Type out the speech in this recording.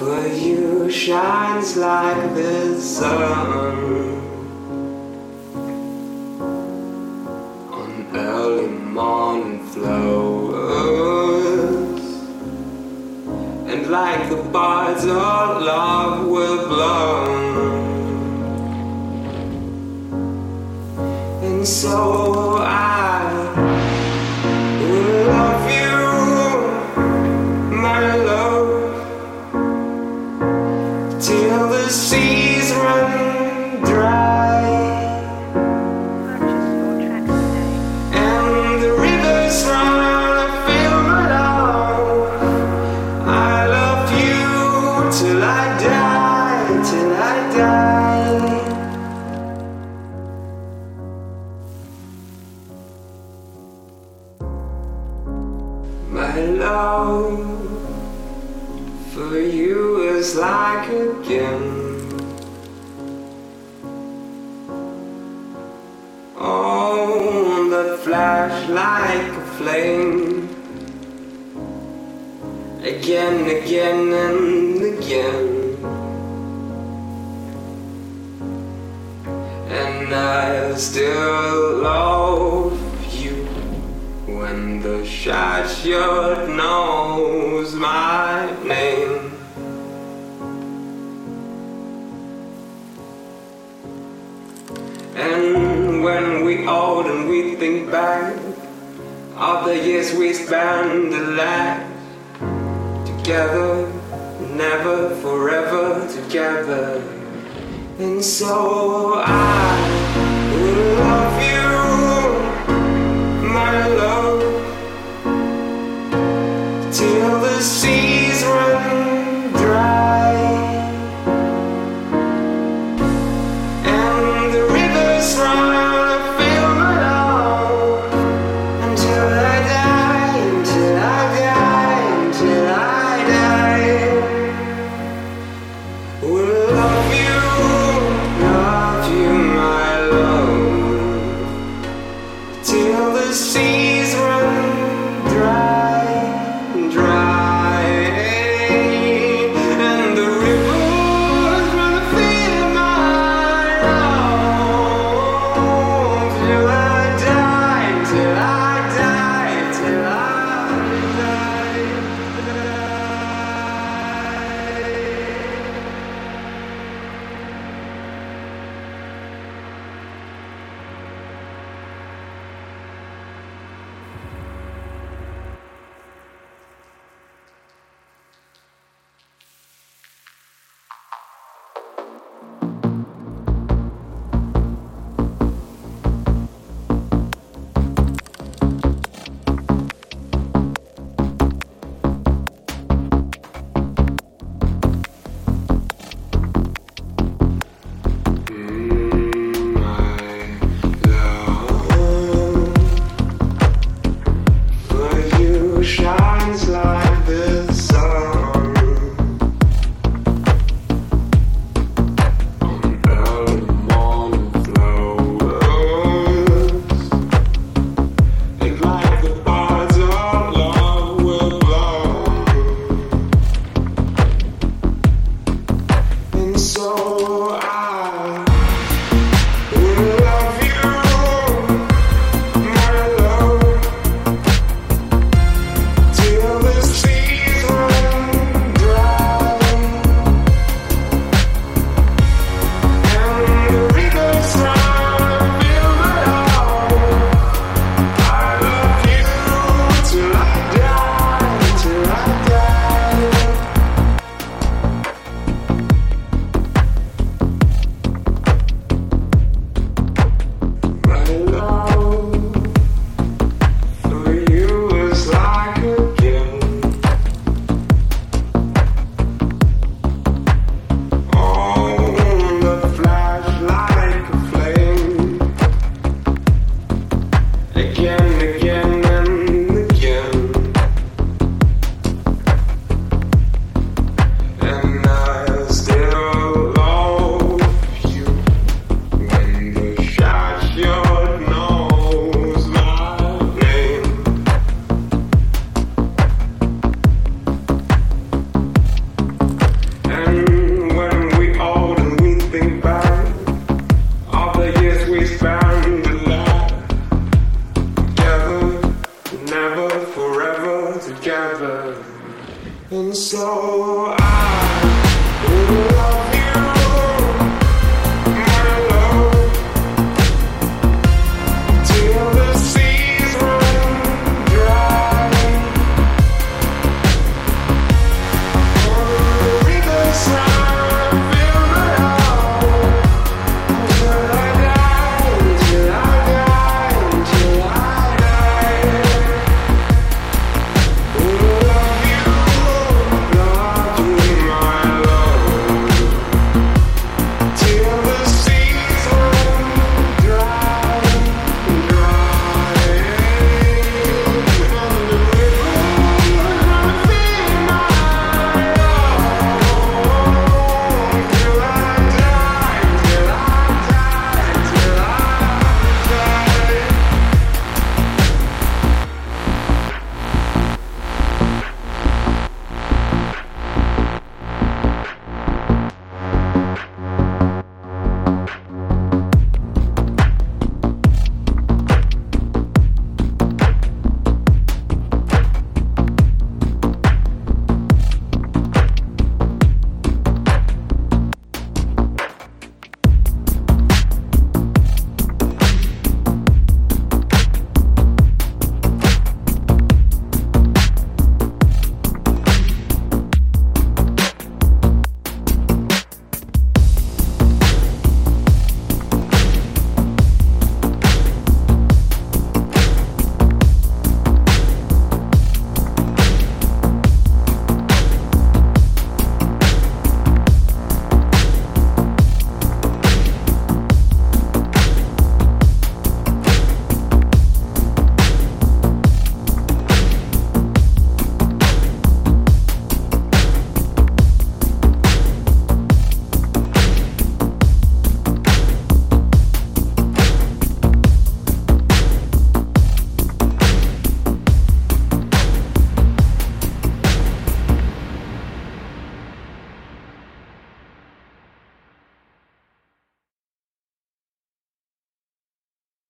for you shines like the sun on early morning flowers, and like the birds of love will blow. And so I is like a gift. Oh, that flash like a flame. Again, again, and again. And I still love you when the shot knows my And when we old and we think back of the years we spent alive together, never forever together. And so I